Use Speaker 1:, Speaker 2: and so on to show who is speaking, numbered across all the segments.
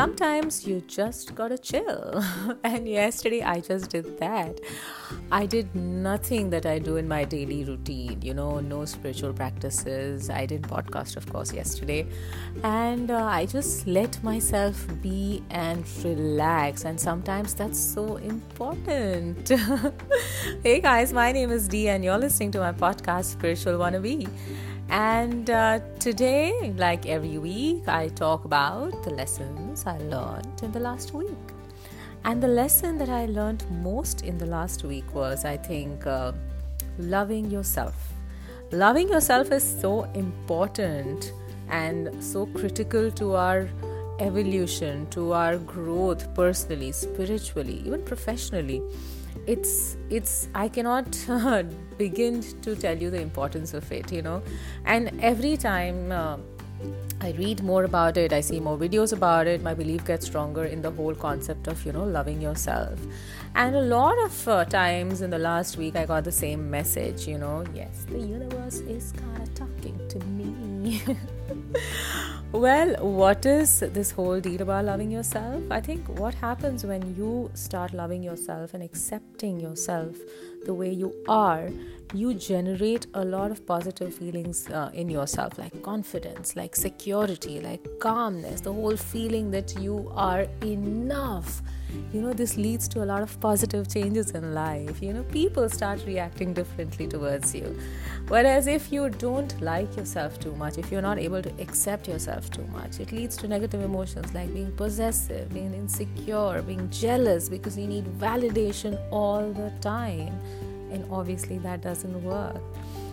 Speaker 1: sometimes you just gotta chill. and yesterday I just did that. I did nothing that I do in my daily routine, you know, no spiritual practices. I did podcast, of course, yesterday. And uh, I just let myself be and relax. And sometimes that's so important. hey guys, my name is Dee, and you're listening to my podcast, Spiritual Wannabe. And uh, today, like every week, I talk about the lessons I learned in the last week. And the lesson that I learned most in the last week was, I think, uh, loving yourself. Loving yourself is so important and so critical to our evolution, to our growth personally, spiritually, even professionally it's it's i cannot begin to tell you the importance of it you know and every time uh, I read more about it, I see more videos about it, my belief gets stronger in the whole concept of, you know, loving yourself. And a lot of uh, times in the last week, I got the same message, you know, yes, the universe is kind of talking to me. well, what is this whole deal about loving yourself? I think what happens when you start loving yourself and accepting yourself the way you are, you generate a lot of positive feelings uh, in yourself, like confidence, like security, like calmness, the whole feeling that you are enough. You know, this leads to a lot of positive changes in life. You know, people start reacting differently towards you. Whereas if you don't like yourself too much, if you're not able to accept yourself too much, it leads to negative emotions like being possessive, being insecure, being jealous because you need validation all the time and obviously that doesn't work.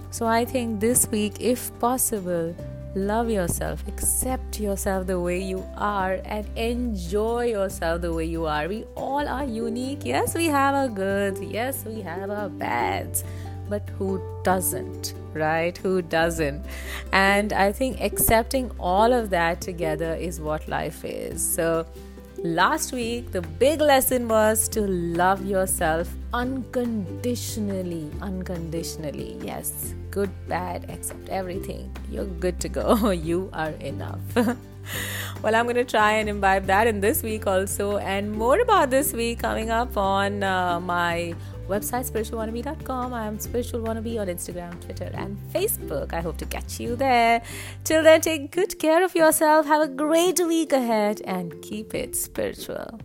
Speaker 1: So I think this week, if possible, love yourself, accept yourself the way you are, and enjoy yourself the way you are. We all are unique. Yes, we have our goods, yes, we have our bads, but who doesn't, right? Who doesn't? And I think accepting all of that together is what life is. So, Last week, the big lesson was to love yourself unconditionally. Unconditionally. Yes, good, bad, accept everything. You're good to go. you are enough. well, I'm going to try and imbibe that in this week also, and more about this week coming up on uh, my website spiritualwannabe.com. I am spiritual wannabe on Instagram, Twitter, and Facebook. I hope to catch you there. Till then, take good care of yourself. Have a great week ahead and keep it spiritual.